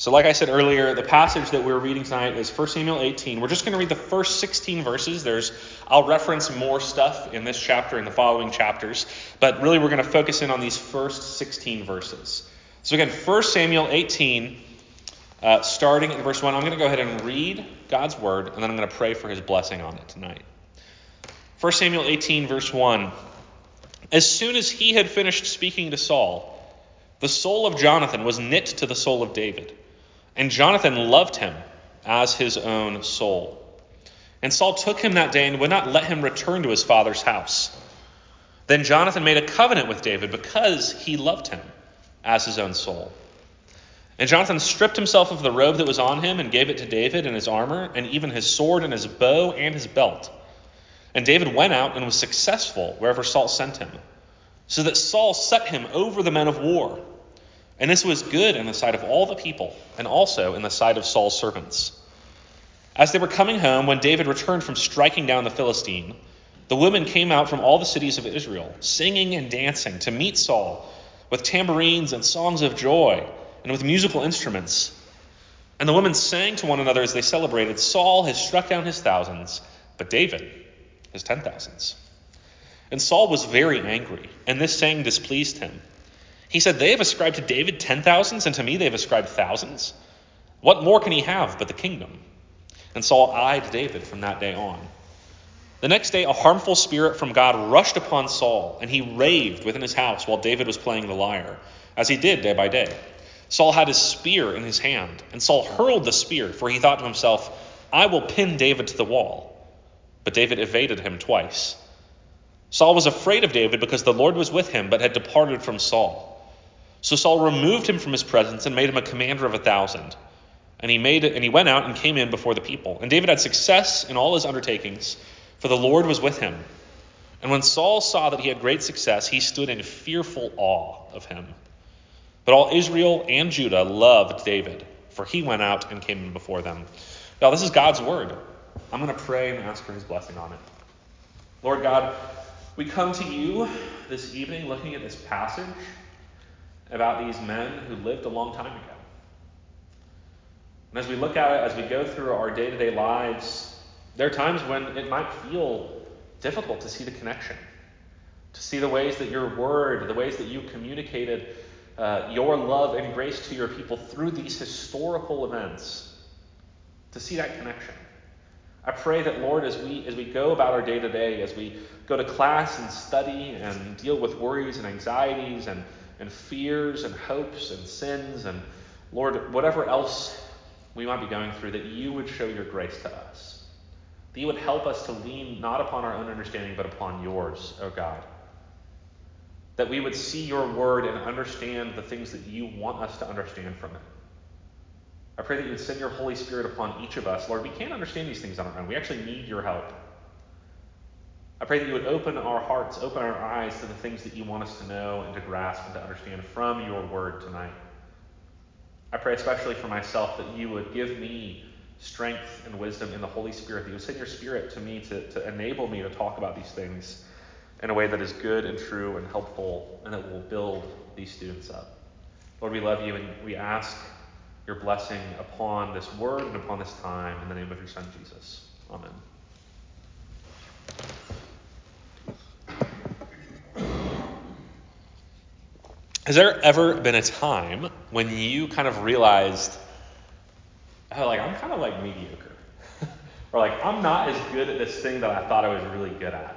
So, like I said earlier, the passage that we're reading tonight is 1 Samuel 18. We're just going to read the first 16 verses. There's, I'll reference more stuff in this chapter and the following chapters, but really we're going to focus in on these first 16 verses. So, again, 1 Samuel 18, uh, starting in verse 1. I'm going to go ahead and read God's word, and then I'm going to pray for his blessing on it tonight. 1 Samuel 18, verse 1. As soon as he had finished speaking to Saul, the soul of Jonathan was knit to the soul of David. And Jonathan loved him as his own soul. And Saul took him that day and would not let him return to his father's house. Then Jonathan made a covenant with David because he loved him as his own soul. And Jonathan stripped himself of the robe that was on him and gave it to David and his armor, and even his sword and his bow and his belt. And David went out and was successful wherever Saul sent him, so that Saul set him over the men of war. And this was good in the sight of all the people, and also in the sight of Saul's servants. As they were coming home, when David returned from striking down the Philistine, the women came out from all the cities of Israel, singing and dancing, to meet Saul with tambourines and songs of joy, and with musical instruments. And the women sang to one another as they celebrated Saul has struck down his thousands, but David his ten thousands. And Saul was very angry, and this saying displeased him. He said, They have ascribed to David ten thousands, and to me they have ascribed thousands. What more can he have but the kingdom? And Saul eyed David from that day on. The next day, a harmful spirit from God rushed upon Saul, and he raved within his house while David was playing the lyre, as he did day by day. Saul had his spear in his hand, and Saul hurled the spear, for he thought to himself, I will pin David to the wall. But David evaded him twice. Saul was afraid of David because the Lord was with him, but had departed from Saul. So Saul removed him from his presence and made him a commander of a thousand. And he made and he went out and came in before the people. And David had success in all his undertakings, for the Lord was with him. And when Saul saw that he had great success, he stood in fearful awe of him. But all Israel and Judah loved David, for he went out and came in before them. Now, this is God's word. I'm going to pray and ask for his blessing on it. Lord God, we come to you this evening looking at this passage about these men who lived a long time ago. And as we look at it, as we go through our day to day lives, there are times when it might feel difficult to see the connection, to see the ways that your word, the ways that you communicated uh, your love and grace to your people through these historical events, to see that connection. I pray that, Lord, as we, as we go about our day to day, as we go to class and study and deal with worries and anxieties and and fears and hopes and sins and, Lord, whatever else we might be going through, that you would show your grace to us. That you would help us to lean not upon our own understanding, but upon yours, O oh God. That we would see your word and understand the things that you want us to understand from it. I pray that you would send your Holy Spirit upon each of us. Lord, we can't understand these things on our own. We actually need your help. I pray that you would open our hearts, open our eyes to the things that you want us to know and to grasp and to understand from your word tonight. I pray especially for myself that you would give me strength and wisdom in the Holy Spirit, that you would send your Spirit to me to, to enable me to talk about these things in a way that is good and true and helpful and that will build these students up. Lord, we love you and we ask your blessing upon this word and upon this time in the name of your Son, Jesus. Amen. Has there ever been a time when you kind of realized, oh, like I'm kind of like mediocre, or like I'm not as good at this thing that I thought I was really good at?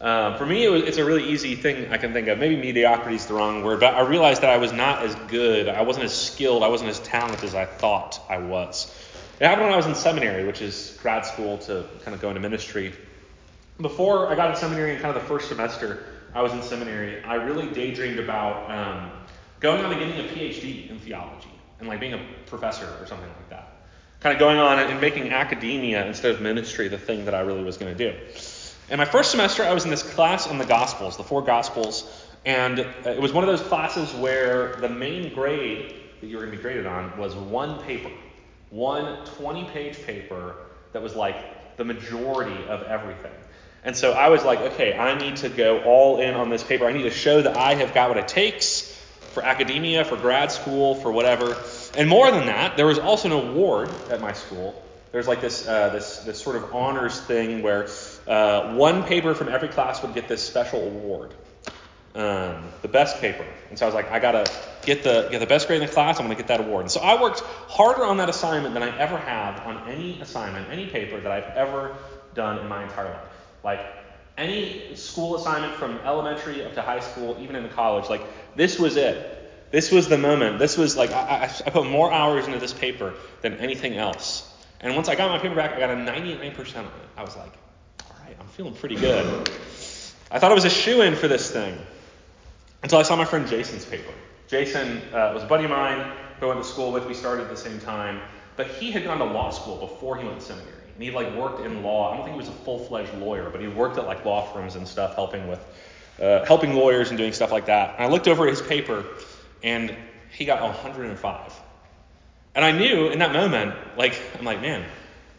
Um, for me, it was, it's a really easy thing I can think of. Maybe mediocrity is the wrong word, but I realized that I was not as good. I wasn't as skilled. I wasn't as talented as I thought I was. It happened when I was in seminary, which is grad school to kind of go into ministry. Before I got to seminary in kind of the first semester, I was in seminary, I really daydreamed about um, going on and getting a PhD in theology and like being a professor or something like that. Kind of going on and making academia instead of ministry the thing that I really was going to do. In my first semester, I was in this class on the Gospels, the four Gospels, and it was one of those classes where the main grade that you were going to be graded on was one paper, one 20 page paper that was like the majority of everything. And so I was like, okay, I need to go all in on this paper. I need to show that I have got what it takes for academia, for grad school, for whatever. And more than that, there was also an award at my school. There's like this, uh, this, this sort of honors thing where uh, one paper from every class would get this special award, um, the best paper. And so I was like, I gotta get the get the best grade in the class. I'm gonna get that award. And so I worked harder on that assignment than I ever have on any assignment, any paper that I've ever done in my entire life. Like any school assignment from elementary up to high school, even into college, like this was it. This was the moment. This was like I, I, I put more hours into this paper than anything else. And once I got my paper back, I got a 99% on it. I was like, all right, I'm feeling pretty good. I thought it was a shoe in for this thing until I saw my friend Jason's paper. Jason uh, was a buddy of mine who I went to school with. We started at the same time, but he had gone to law school before he went to seminary and he like worked in law. I don't think he was a full-fledged lawyer, but he worked at like law firms and stuff, helping with uh, helping lawyers and doing stuff like that. And I looked over his paper, and he got 105. And I knew in that moment, like I'm like, man,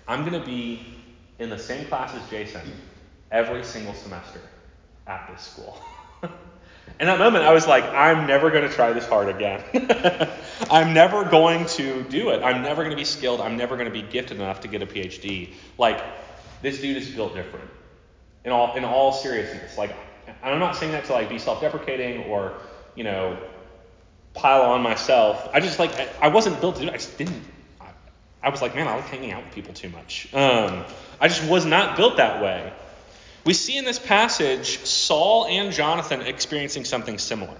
I'm gonna be in the same class as Jason every single semester at this school. In that moment, I was like, I'm never going to try this hard again. I'm never going to do it. I'm never going to be skilled. I'm never going to be gifted enough to get a PhD. Like, this dude is built different. In all, in all seriousness. Like, I'm not saying that to like be self-deprecating or, you know, pile on myself. I just like, I wasn't built to do it. I just didn't. I, I was like, man, I like hanging out with people too much. Um, I just was not built that way. We see in this passage Saul and Jonathan experiencing something similar.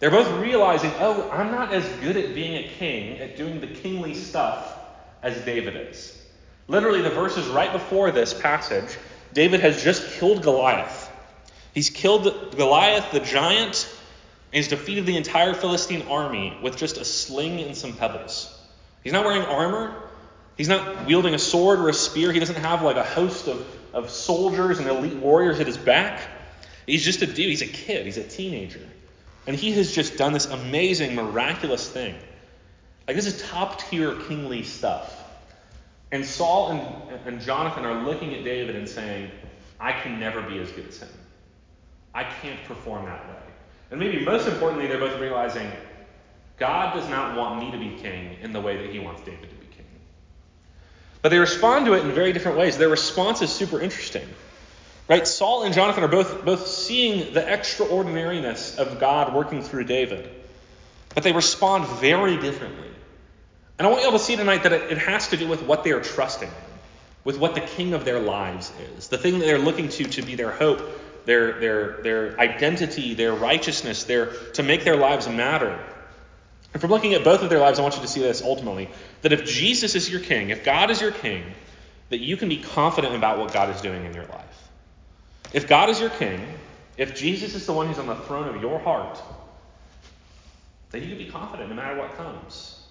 They're both realizing, oh, I'm not as good at being a king, at doing the kingly stuff, as David is. Literally, the verses right before this passage, David has just killed Goliath. He's killed Goliath, the giant, and he's defeated the entire Philistine army with just a sling and some pebbles. He's not wearing armor. He's not wielding a sword or a spear. He doesn't have like a host of of soldiers and elite warriors at his back. He's just a dude. He's a kid. He's a teenager. And he has just done this amazing, miraculous thing. Like, this is top tier kingly stuff. And Saul and, and Jonathan are looking at David and saying, I can never be as good as him. I can't perform that way. And maybe most importantly, they're both realizing God does not want me to be king in the way that he wants David to be. But they respond to it in very different ways. Their response is super interesting. Right? Saul and Jonathan are both, both seeing the extraordinariness of God working through David. But they respond very differently. And I want you all to see tonight that it, it has to do with what they are trusting with what the king of their lives is, the thing that they're looking to to be their hope, their, their, their identity, their righteousness, their, to make their lives matter. And from looking at both of their lives, I want you to see this ultimately that if Jesus is your king, if God is your king, that you can be confident about what God is doing in your life. If God is your king, if Jesus is the one who's on the throne of your heart, then you can be confident no matter what comes.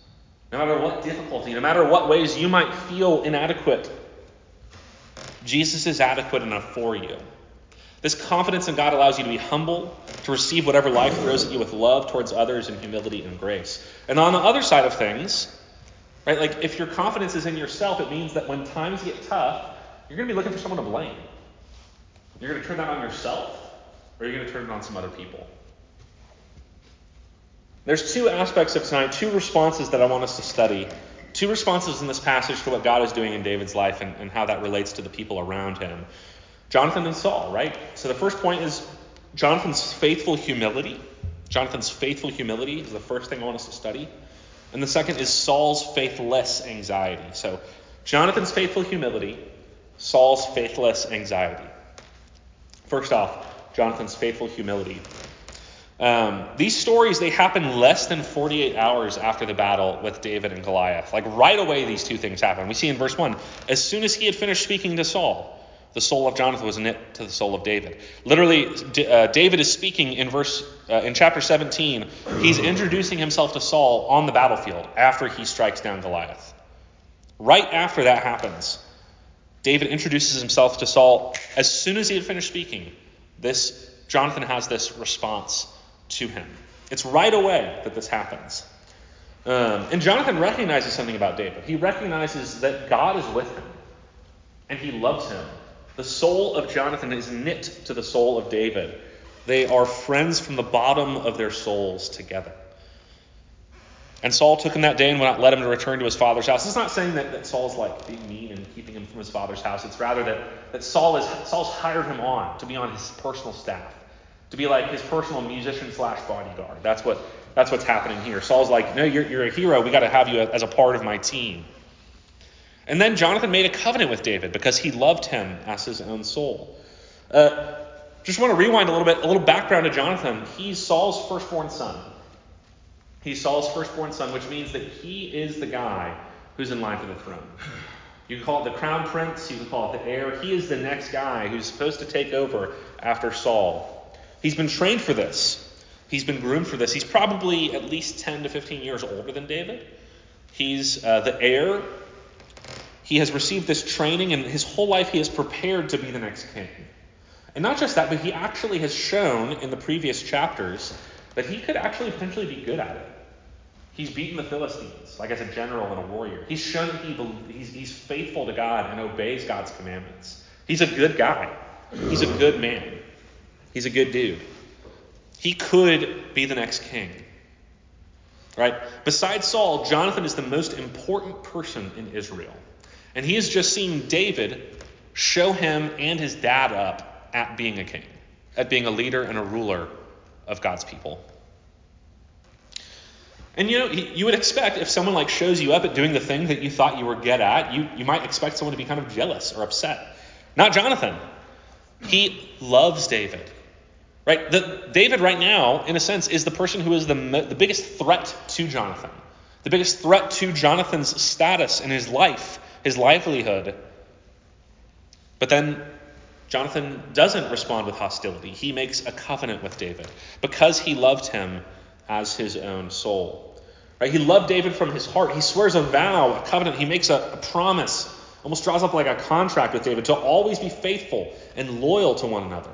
No matter what difficulty, no matter what ways you might feel inadequate, Jesus is adequate enough for you. This confidence in God allows you to be humble, to receive whatever life throws at you with love towards others and humility and grace. And on the other side of things, right, like if your confidence is in yourself, it means that when times get tough, you're going to be looking for someone to blame. You're going to turn that on yourself, or you're going to turn it on some other people. There's two aspects of tonight, two responses that I want us to study. Two responses in this passage to what God is doing in David's life and, and how that relates to the people around him. Jonathan and Saul, right? So the first point is Jonathan's faithful humility. Jonathan's faithful humility is the first thing I want us to study. And the second is Saul's faithless anxiety. So Jonathan's faithful humility, Saul's faithless anxiety. First off, Jonathan's faithful humility. Um, these stories they happen less than 48 hours after the battle with David and Goliath. Like right away, these two things happen. We see in verse one, as soon as he had finished speaking to Saul, the soul of Jonathan was knit to the soul of David. Literally, uh, David is speaking in verse uh, in chapter 17. He's introducing himself to Saul on the battlefield after he strikes down Goliath. Right after that happens, David introduces himself to Saul. As soon as he had finished speaking, this Jonathan has this response to him. It's right away that this happens. Um, and Jonathan recognizes something about David. He recognizes that God is with him, and he loves him the soul of Jonathan is knit to the soul of David. They are friends from the bottom of their souls together. And Saul took him that day and would not let him to return to his father's house. It's not saying that, that Saul's like being mean and keeping him from his father's house. It's rather that, that Saul is Saul's hired him on to be on his personal staff, to be like his personal musician slash bodyguard. That's what that's what's happening here. Saul's like, no, you're, you're a hero. We got to have you as a part of my team. And then Jonathan made a covenant with David because he loved him as his own soul. Uh, just want to rewind a little bit, a little background to Jonathan. He's Saul's firstborn son. He's Saul's firstborn son, which means that he is the guy who's in line for the throne. You can call it the crown prince, you can call it the heir. He is the next guy who's supposed to take over after Saul. He's been trained for this. He's been groomed for this. He's probably at least 10 to 15 years older than David. He's uh, the heir. He has received this training, and his whole life he is prepared to be the next king. And not just that, but he actually has shown in the previous chapters that he could actually potentially be good at it. He's beaten the Philistines, like as a general and a warrior. He's shown that he, he's, he's faithful to God and obeys God's commandments. He's a good guy. He's a good man. He's a good dude. He could be the next king. Right? Besides Saul, Jonathan is the most important person in Israel. And he has just seen David show him and his dad up at being a king, at being a leader and a ruler of God's people. And you know, you would expect if someone like shows you up at doing the thing that you thought you were good at, you, you might expect someone to be kind of jealous or upset. Not Jonathan. He loves David. Right? The, David right now, in a sense, is the person who is the, the biggest threat to Jonathan. The biggest threat to Jonathan's status in his life, his livelihood. But then Jonathan doesn't respond with hostility. He makes a covenant with David because he loved him as his own soul. Right? He loved David from his heart. He swears a vow, a covenant. He makes a, a promise, almost draws up like a contract with David to always be faithful and loyal to one another.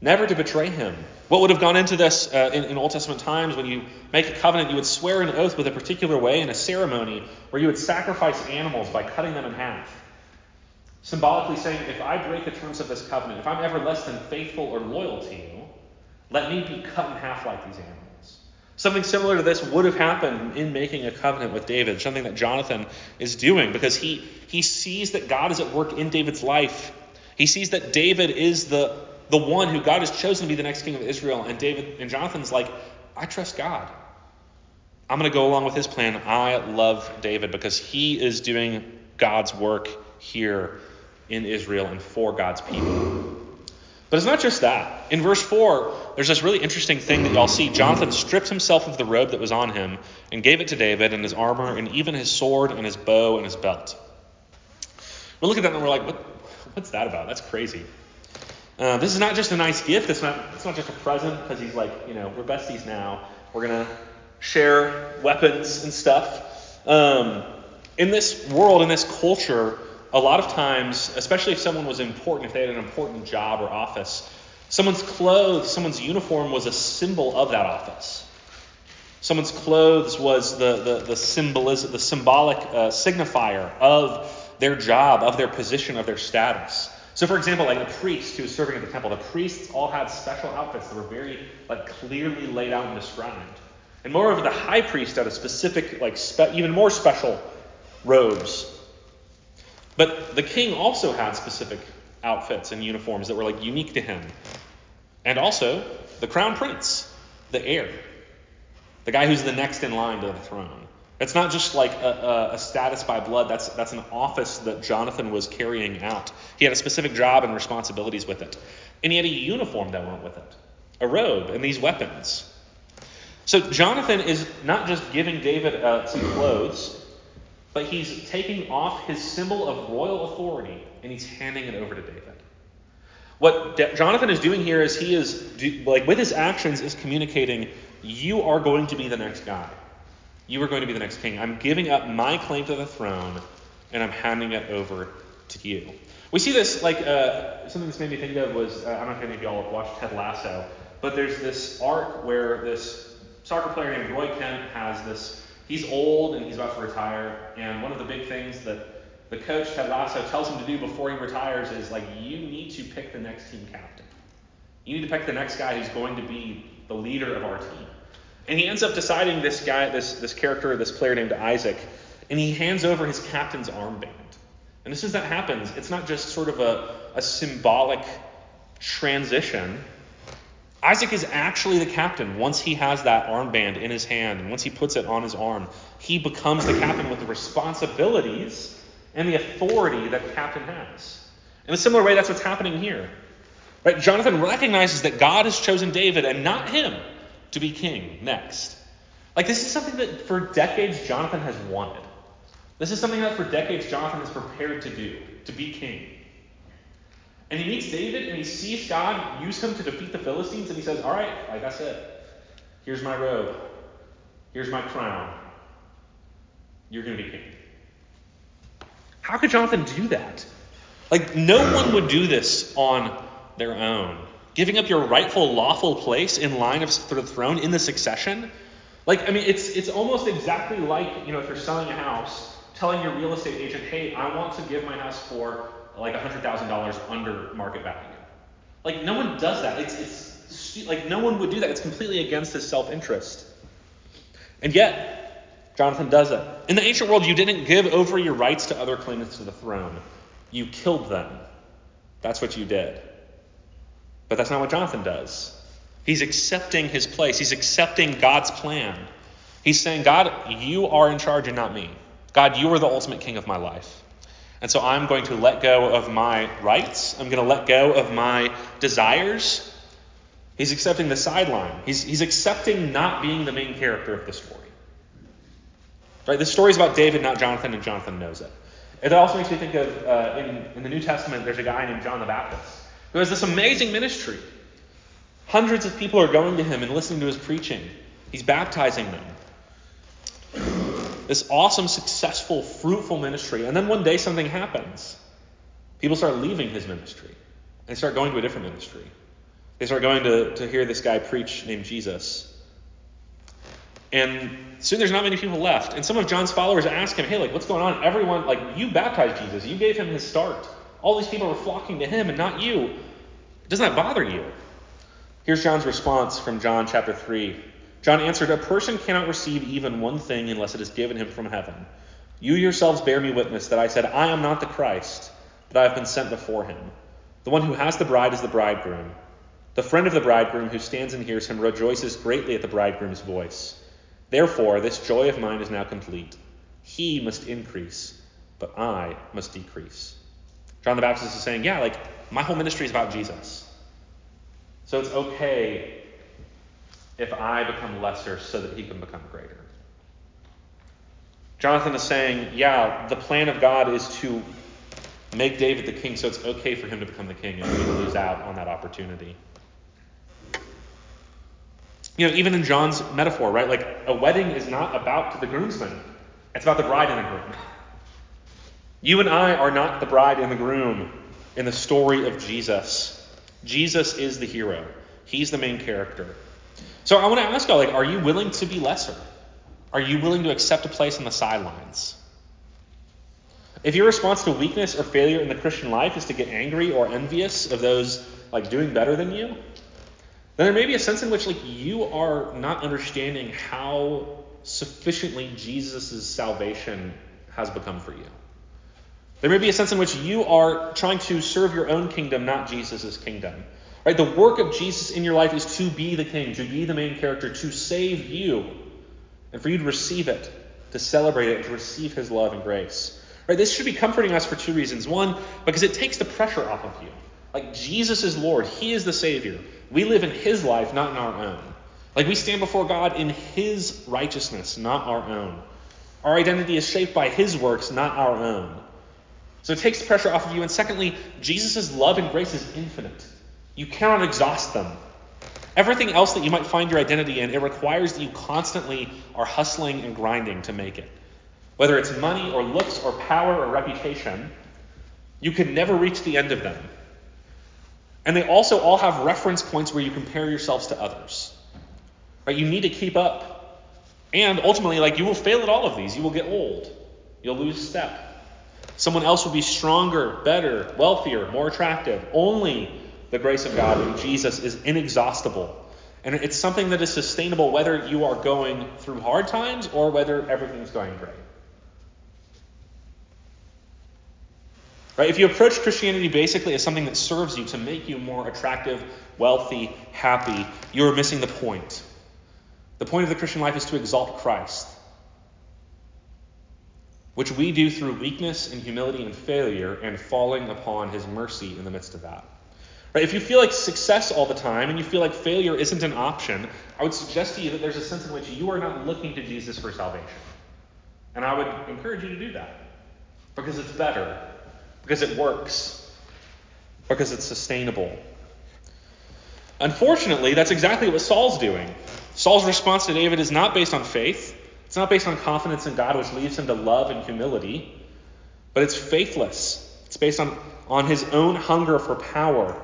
Never to betray him. What would have gone into this uh, in, in Old Testament times when you make a covenant, you would swear an oath with a particular way in a ceremony where you would sacrifice animals by cutting them in half. Symbolically saying, if I break the terms of this covenant, if I'm ever less than faithful or loyal to you, let me be cut in half like these animals. Something similar to this would have happened in making a covenant with David, something that Jonathan is doing because he, he sees that God is at work in David's life. He sees that David is the, the one who God has chosen to be the next king of Israel. And David and Jonathan's like, I trust God. I'm going to go along with his plan. I love David because he is doing God's work here in Israel and for God's people. But it's not just that. In verse 4, there's this really interesting thing that y'all see. Jonathan stripped himself of the robe that was on him and gave it to David and his armor and even his sword and his bow and his belt. We look at that and we're like, what, what's that about? That's crazy. Uh, this is not just a nice gift. It's not, it's not just a present because he's like, you know, we're besties now. We're going to share weapons and stuff. Um, in this world, in this culture, a lot of times, especially if someone was important, if they had an important job or office, someone's clothes, someone's uniform was a symbol of that office. Someone's clothes was the, the, the, symbolism, the symbolic uh, signifier of their job, of their position, of their status. So, for example, like a priest who was serving at the temple, the priests all had special outfits that were very like clearly laid out and described. And moreover, the high priest had a specific, like spe- even more special robes but the king also had specific outfits and uniforms that were like unique to him. And also the crown prince, the heir, the guy who's the next in line to the throne. It's not just like a, a, status by blood, that's, that's an office that Jonathan was carrying out. He had a specific job and responsibilities with it. And he had a uniform that went with it, a robe, and these weapons. So Jonathan is not just giving David uh, some clothes, but he's taking off his symbol of royal authority and he's handing it over to David. What De- Jonathan is doing here is he is, do, like, with his actions, is communicating, you are going to be the next guy. You are going to be the next king. I'm giving up my claim to the throne and I'm handing it over to you. We see this, like, uh, something this made me think of was uh, I don't know if any of y'all have watched Ted Lasso, but there's this arc where this soccer player named Roy Kent has this he's old and he's about to retire. And one of the big things that the coach Ted Lasso tells him to do before he retires is like you need to pick the next team captain. You need to pick the next guy who's going to be the leader of our team. And he ends up deciding this guy, this, this character, this player named Isaac, and he hands over his captain's armband. And as soon as that happens, it's not just sort of a, a symbolic transition. Isaac is actually the captain once he has that armband in his hand and once he puts it on his arm. He becomes the captain with the responsibilities and the authority that the captain has. In a similar way, that's what's happening here. Right? Jonathan recognizes that God has chosen David and not him to be king next. Like, this is something that for decades Jonathan has wanted. This is something that for decades Jonathan has prepared to do, to be king. And he meets David and he sees God use him to defeat the Philistines, and he says, All right, like I said, here's my robe, here's my crown. You're going to be king. How could Jonathan do that? Like, no one would do this on their own. Giving up your rightful, lawful place in line of, for the throne in the succession. Like, I mean, it's, it's almost exactly like, you know, if you're selling a house, telling your real estate agent, hey, I want to give my house for like $100,000 under market value. Like, no one does that. It's, it's like, no one would do that. It's completely against his self interest. And yet, Jonathan does it. In the ancient world, you didn't give over your rights to other claimants to the throne, you killed them. That's what you did. But that's not what Jonathan does. He's accepting his place, he's accepting God's plan. He's saying, God, you are in charge and not me. God, you are the ultimate king of my life. And so I'm going to let go of my rights. I'm going to let go of my desires. He's accepting the sideline. He's, he's accepting not being the main character of the story. Right? The story is about David, not Jonathan, and Jonathan knows it. It also makes me think of uh, in, in the New Testament, there's a guy named John the Baptist who has this amazing ministry. Hundreds of people are going to him and listening to his preaching. He's baptizing them this awesome, successful, fruitful ministry. And then one day something happens. People start leaving his ministry. They start going to a different ministry. They start going to, to hear this guy preach named Jesus. And soon there's not many people left. And some of John's followers ask him, hey, like, what's going on? Everyone, like, you baptized Jesus. You gave him his start. All these people were flocking to him and not you. Doesn't that bother you? Here's John's response from John chapter 3, John answered, A person cannot receive even one thing unless it is given him from heaven. You yourselves bear me witness that I said, I am not the Christ, but I have been sent before him. The one who has the bride is the bridegroom. The friend of the bridegroom who stands and hears him rejoices greatly at the bridegroom's voice. Therefore, this joy of mine is now complete. He must increase, but I must decrease. John the Baptist is saying, Yeah, like, my whole ministry is about Jesus. So it's okay if I become lesser so that he can become greater. Jonathan is saying, yeah, the plan of God is to make David the king, so it's okay for him to become the king, and lose out on that opportunity. You know, even in John's metaphor, right? Like a wedding is not about the groomsmen, it's about the bride and the groom. You and I are not the bride and the groom in the story of Jesus. Jesus is the hero, he's the main character. So I want to ask you, like, are you willing to be lesser? Are you willing to accept a place on the sidelines? If your response to weakness or failure in the Christian life is to get angry or envious of those like doing better than you, then there may be a sense in which like you are not understanding how sufficiently Jesus' salvation has become for you. There may be a sense in which you are trying to serve your own kingdom, not Jesus' kingdom. Right? The work of Jesus in your life is to be the king, to be the main character, to save you, and for you to receive it, to celebrate it, to receive his love and grace. Right? This should be comforting us for two reasons. One, because it takes the pressure off of you. Like Jesus is Lord, He is the Savior. We live in His life, not in our own. Like we stand before God in His righteousness, not our own. Our identity is shaped by His works, not our own. So it takes pressure off of you. And secondly, Jesus' love and grace is infinite. You cannot exhaust them. Everything else that you might find your identity in, it requires that you constantly are hustling and grinding to make it. Whether it's money or looks or power or reputation, you can never reach the end of them. And they also all have reference points where you compare yourselves to others. Right? You need to keep up. And ultimately, like you will fail at all of these. You will get old. You'll lose step. Someone else will be stronger, better, wealthier, more attractive. Only the grace of God in Jesus is inexhaustible. And it's something that is sustainable whether you are going through hard times or whether everything's going great. Right? If you approach Christianity basically as something that serves you to make you more attractive, wealthy, happy, you're missing the point. The point of the Christian life is to exalt Christ, which we do through weakness and humility and failure and falling upon his mercy in the midst of that. Right? If you feel like success all the time and you feel like failure isn't an option, I would suggest to you that there's a sense in which you are not looking to Jesus for salvation. And I would encourage you to do that because it's better, because it works, because it's sustainable. Unfortunately, that's exactly what Saul's doing. Saul's response to David is not based on faith, it's not based on confidence in God, which leads him to love and humility, but it's faithless. It's based on, on his own hunger for power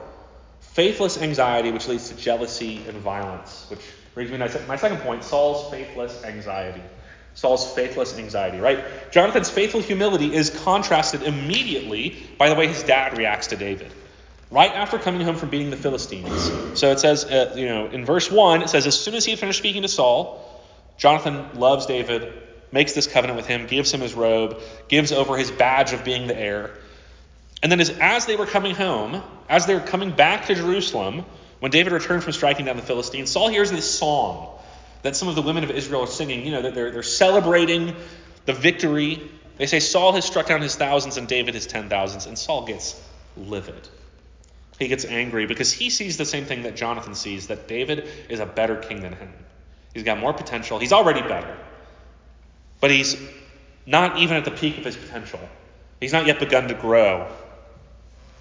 Faithless anxiety, which leads to jealousy and violence, which brings me to my second point Saul's faithless anxiety. Saul's faithless anxiety, right? Jonathan's faithful humility is contrasted immediately by the way his dad reacts to David. Right after coming home from beating the Philistines. So it says, uh, you know, in verse 1, it says, As soon as he had finished speaking to Saul, Jonathan loves David, makes this covenant with him, gives him his robe, gives over his badge of being the heir. And then as, as they were coming home, as they were coming back to Jerusalem, when David returned from striking down the Philistines, Saul hears this song that some of the women of Israel are singing. You know, that they're, they're celebrating the victory. They say Saul has struck down his thousands and David his ten thousands, and Saul gets livid. He gets angry because he sees the same thing that Jonathan sees that David is a better king than him. He's got more potential. He's already better. But he's not even at the peak of his potential. He's not yet begun to grow.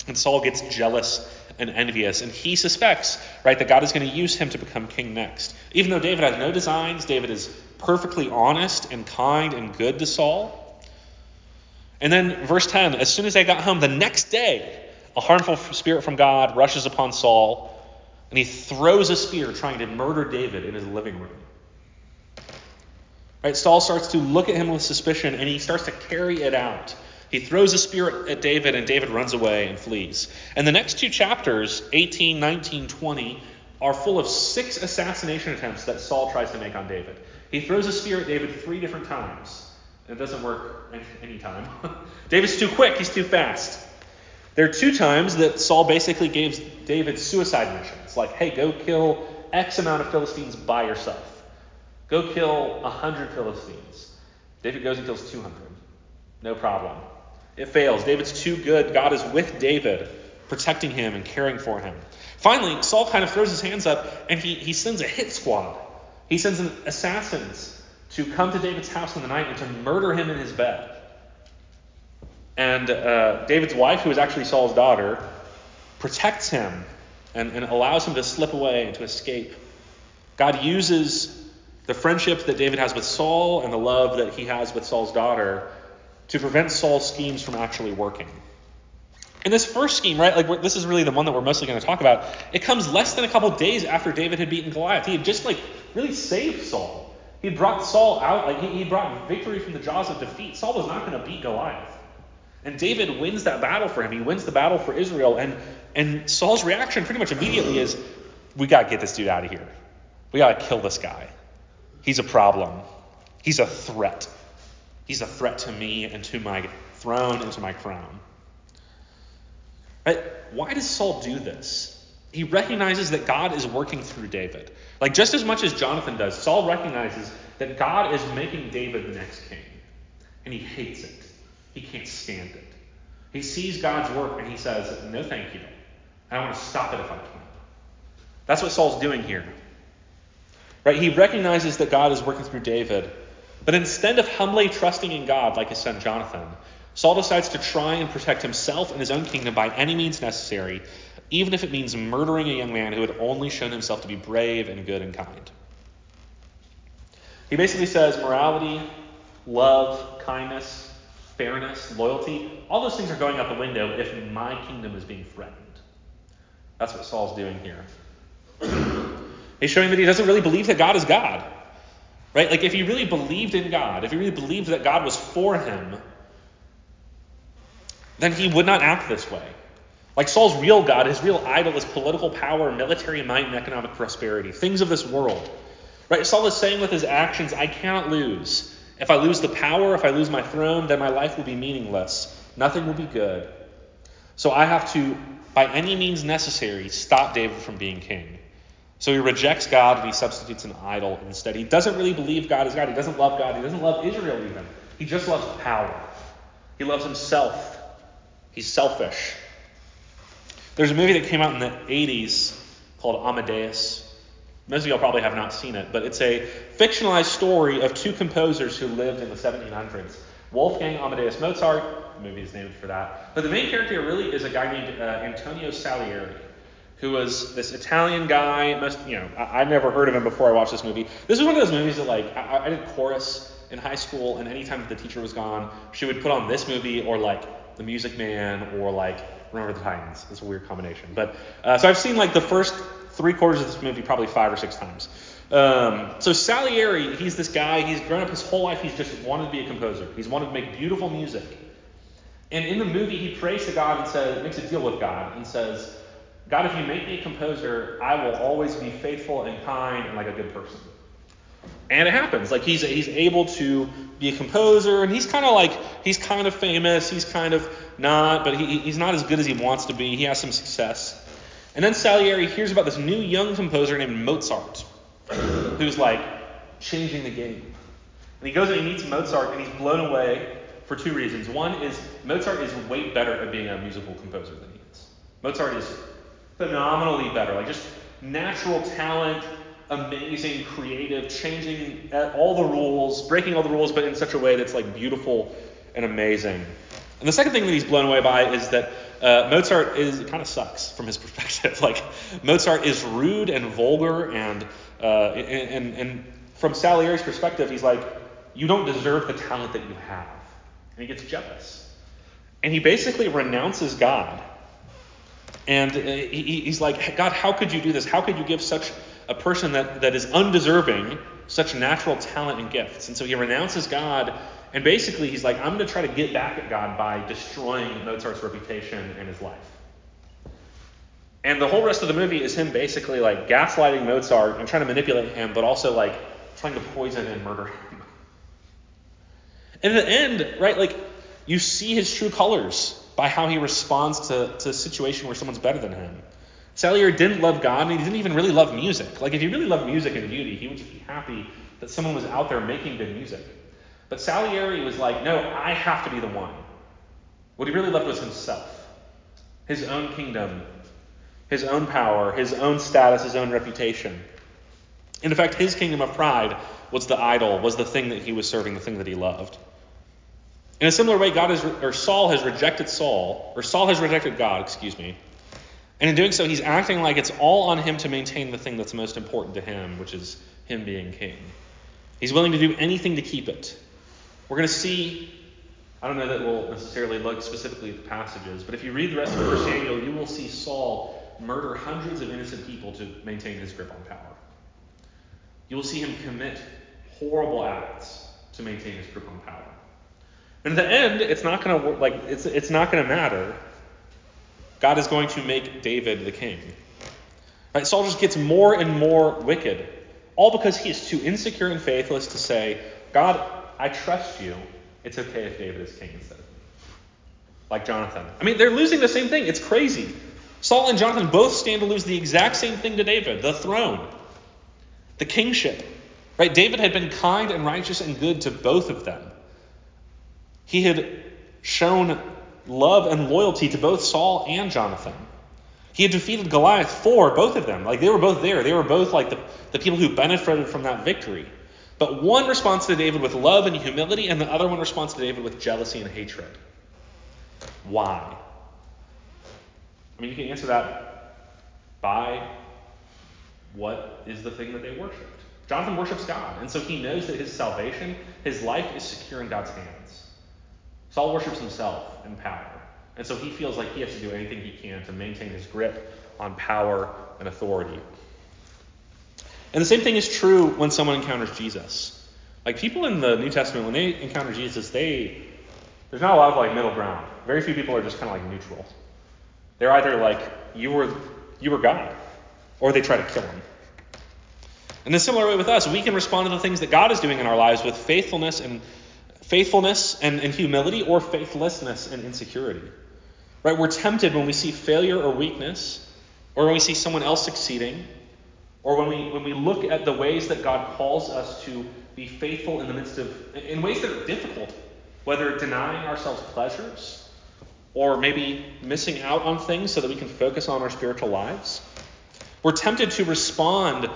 And Saul gets jealous and envious, and he suspects, right, that God is going to use him to become king next. Even though David has no designs, David is perfectly honest and kind and good to Saul. And then, verse 10 as soon as they got home, the next day, a harmful spirit from God rushes upon Saul, and he throws a spear trying to murder David in his living room. Right, Saul starts to look at him with suspicion, and he starts to carry it out. He throws a spear at David, and David runs away and flees. And the next two chapters, 18, 19, 20, are full of six assassination attempts that Saul tries to make on David. He throws a spear at David three different times. It doesn't work any time. David's too quick, he's too fast. There are two times that Saul basically gives David suicide missions, like, hey, go kill X amount of Philistines by yourself. Go kill 100 Philistines. David goes and kills 200. No problem. It fails. David's too good. God is with David, protecting him and caring for him. Finally, Saul kind of throws his hands up and he, he sends a hit squad. He sends assassins to come to David's house in the night and to murder him in his bed. And uh, David's wife, who is actually Saul's daughter, protects him and, and allows him to slip away and to escape. God uses the friendship that David has with Saul and the love that he has with Saul's daughter to prevent Saul's schemes from actually working. And this first scheme, right, like this is really the one that we're mostly going to talk about. It comes less than a couple days after David had beaten Goliath. He had just like really saved Saul. He brought Saul out, like he brought victory from the jaws of defeat. Saul was not going to beat Goliath. And David wins that battle for him. He wins the battle for Israel. And, and Saul's reaction pretty much immediately is, we got to get this dude out of here. We got to kill this guy. He's a problem. He's a threat. He's a threat to me and to my throne and to my crown. Right? Why does Saul do this? He recognizes that God is working through David. Like just as much as Jonathan does, Saul recognizes that God is making David the next king. And he hates it. He can't stand it. He sees God's work and he says, No, thank you. I want to stop it if I can. That's what Saul's doing here. Right? He recognizes that God is working through David but instead of humbly trusting in God like his son Jonathan, Saul decides to try and protect himself and his own kingdom by any means necessary, even if it means murdering a young man who had only shown himself to be brave and good and kind. He basically says morality, love, kindness, fairness, loyalty, all those things are going out the window if my kingdom is being threatened. That's what Saul's doing here. He's showing that he doesn't really believe that God is God. Right? Like if he really believed in God, if he really believed that God was for him, then he would not act this way. Like Saul's real God, his real idol is political power, military might, and economic prosperity, things of this world. Right? Saul is saying with his actions, I cannot lose. If I lose the power, if I lose my throne, then my life will be meaningless. Nothing will be good. So I have to, by any means necessary, stop David from being king. So he rejects God and he substitutes an idol instead. He doesn't really believe God is God. He doesn't love God. He doesn't love Israel even. He just loves power. He loves himself. He's selfish. There's a movie that came out in the 80s called Amadeus. Most of y'all probably have not seen it, but it's a fictionalized story of two composers who lived in the 1700s. Wolfgang Amadeus Mozart, the movie is named for that. But the main character really is a guy named uh, Antonio Salieri, who was this Italian guy. Most, you know, I, I never heard of him before I watched this movie. This is one of those movies that, like, I, I did chorus in high school, and anytime that the teacher was gone, she would put on this movie or like The Music Man or like Remember the Titans. It's a weird combination, but uh, so I've seen like the first three quarters of this movie probably five or six times. Um, so Salieri, he's this guy. He's grown up his whole life. He's just wanted to be a composer. He's wanted to make beautiful music. And in the movie, he prays to God and says, makes a deal with God and says, God, if you make me a composer, I will always be faithful and kind and like a good person. And it happens. Like he's he's able to be a composer, and he's kind of like he's kind of famous. He's kind of not, but he, he's not as good as he wants to be. He has some success. And then Salieri hears about this new young composer named Mozart, who's like changing the game. And he goes and he meets Mozart, and he's blown away for two reasons. One is Mozart is way better at being a musical composer than he is. Mozart is phenomenally better, like just natural talent, amazing, creative, changing all the rules, breaking all the rules, but in such a way that's like beautiful and amazing. And the second thing that he's blown away by is that uh, Mozart is kind of sucks from his perspective. like Mozart is rude and vulgar, and, uh, and and from Salieri's perspective, he's like, you don't deserve the talent that you have, and he gets jealous, and he basically renounces God. And uh, he, he's like, God, how could you do this? How could you give such a person that, that is undeserving such natural talent and gifts? And so he renounces God and basically, he's like, I'm going to try to get back at God by destroying Mozart's reputation and his life. And the whole rest of the movie is him basically like gaslighting Mozart and trying to manipulate him, but also like trying to poison and murder him. In the end, right, like you see his true colors by how he responds to, to a situation where someone's better than him. Salieri didn't love God, and he didn't even really love music. Like, if he really loved music and beauty, he would just be happy that someone was out there making good music. But Salieri was like, no, I have to be the one. What he really loved was himself, his own kingdom, his own power, his own status, his own reputation. In fact, his kingdom of pride was the idol, was the thing that he was serving, the thing that he loved. In a similar way, God has, or Saul has rejected Saul, or Saul has rejected God, excuse me. And in doing so, he's acting like it's all on him to maintain the thing that's most important to him, which is him being king. He's willing to do anything to keep it. We're going to see, I don't know that we'll necessarily look specifically at the passages, but if you read the rest of 1 Samuel, you will see Saul murder hundreds of innocent people to maintain his grip on power. You will see him commit horrible acts to maintain his grip on power. And in the end, it's not going to like it's it's not going to matter. God is going to make David the king. Right? Saul just gets more and more wicked, all because he is too insecure and faithless to say, God, I trust you. It's okay if David is king instead of me. Like Jonathan. I mean, they're losing the same thing. It's crazy. Saul and Jonathan both stand to lose the exact same thing to David the throne, the kingship. Right? David had been kind and righteous and good to both of them. He had shown love and loyalty to both Saul and Jonathan. He had defeated Goliath for both of them. Like they were both there. They were both like the, the people who benefited from that victory. But one responds to David with love and humility, and the other one responds to David with jealousy and hatred. Why? I mean, you can answer that by what is the thing that they worshipped. Jonathan worships God, and so he knows that his salvation, his life is secure in God's hands. Saul worships himself and power, and so he feels like he has to do anything he can to maintain his grip on power and authority. And the same thing is true when someone encounters Jesus. Like people in the New Testament, when they encounter Jesus, they there's not a lot of like middle ground. Very few people are just kind of like neutral. They're either like, you were, you were God, or they try to kill him. In a similar way with us, we can respond to the things that God is doing in our lives with faithfulness and faithfulness and, and humility or faithlessness and insecurity. Right? We're tempted when we see failure or weakness, or when we see someone else succeeding, or when we when we look at the ways that God calls us to be faithful in the midst of in ways that are difficult, whether denying ourselves pleasures or maybe missing out on things so that we can focus on our spiritual lives. We're tempted to respond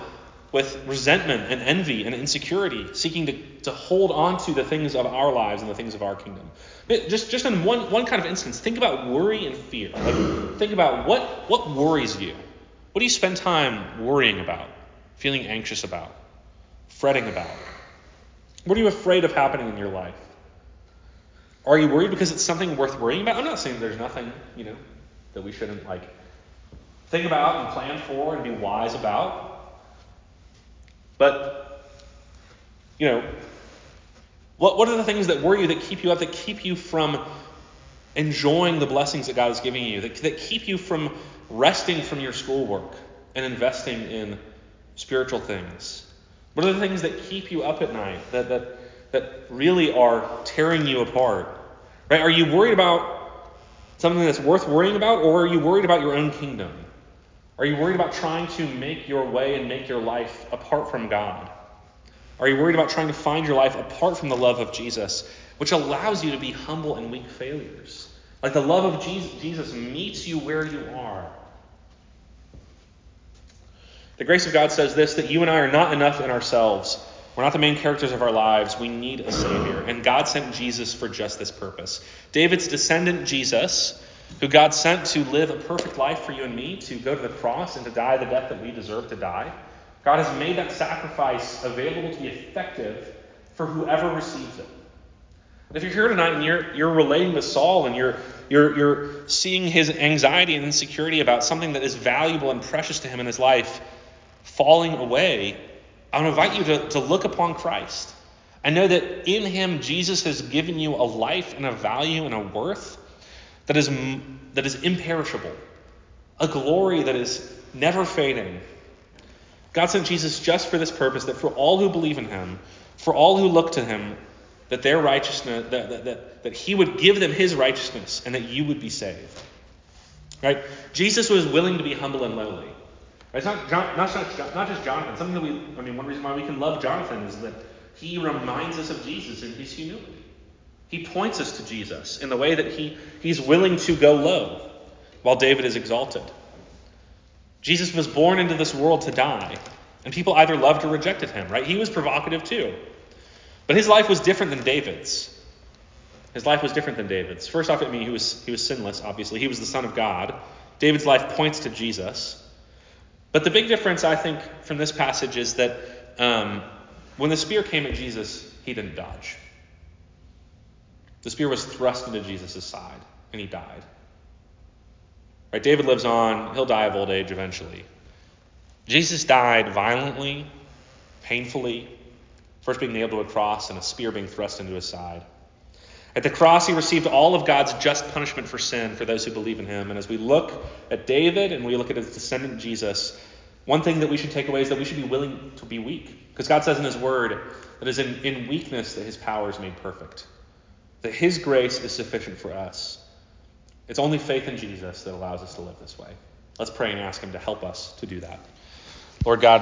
with resentment and envy and insecurity, seeking to, to hold on to the things of our lives and the things of our kingdom. Just, just in one, one kind of instance, think about worry and fear. Like, think about what, what worries you. What do you spend time worrying about, feeling anxious about, fretting about? What are you afraid of happening in your life? Are you worried because it's something worth worrying about? I'm not saying there's nothing, you know, that we shouldn't like think about and plan for and be wise about. But, you know, what, what are the things that worry you, that keep you up, that keep you from enjoying the blessings that God is giving you, that, that keep you from resting from your schoolwork and investing in spiritual things? What are the things that keep you up at night, that, that, that really are tearing you apart? Right? Are you worried about something that's worth worrying about, or are you worried about your own kingdom? Are you worried about trying to make your way and make your life apart from God? Are you worried about trying to find your life apart from the love of Jesus, which allows you to be humble and weak failures? Like the love of Jesus meets you where you are. The grace of God says this that you and I are not enough in ourselves. We're not the main characters of our lives. We need a Savior. And God sent Jesus for just this purpose. David's descendant, Jesus, who God sent to live a perfect life for you and me, to go to the cross and to die the death that we deserve to die. God has made that sacrifice available to be effective for whoever receives it. If you're here tonight and you're, you're relating to Saul and you're, you're, you're seeing his anxiety and insecurity about something that is valuable and precious to him in his life falling away, I to invite you to, to look upon Christ and know that in him, Jesus has given you a life and a value and a worth that is, that is imperishable, a glory that is never fading. God sent Jesus just for this purpose that for all who believe in him, for all who look to him, that their righteousness, that, that, that, that he would give them his righteousness and that you would be saved. Right? Jesus was willing to be humble and lowly. It's not, not, not, not just Jonathan. Something that we, I mean, one reason why we can love Jonathan is that he reminds us of Jesus in his humility. He points us to Jesus in the way that he, he's willing to go low while David is exalted. Jesus was born into this world to die, and people either loved or rejected him, right? He was provocative too. But his life was different than David's. His life was different than David's. First off, I mean, he was, he was sinless, obviously. He was the Son of God. David's life points to Jesus. But the big difference, I think, from this passage is that um, when the spear came at Jesus, he didn't dodge. The spear was thrust into Jesus' side, and he died. Right? David lives on, he'll die of old age eventually. Jesus died violently, painfully, first being nailed to a cross and a spear being thrust into his side. At the cross, he received all of God's just punishment for sin for those who believe in him. And as we look at David and we look at his descendant Jesus, one thing that we should take away is that we should be willing to be weak. Because God says in his word that it is in, in weakness that his power is made perfect that His grace is sufficient for us. It's only faith in Jesus that allows us to live this way. Let's pray and ask Him to help us to do that. Lord God,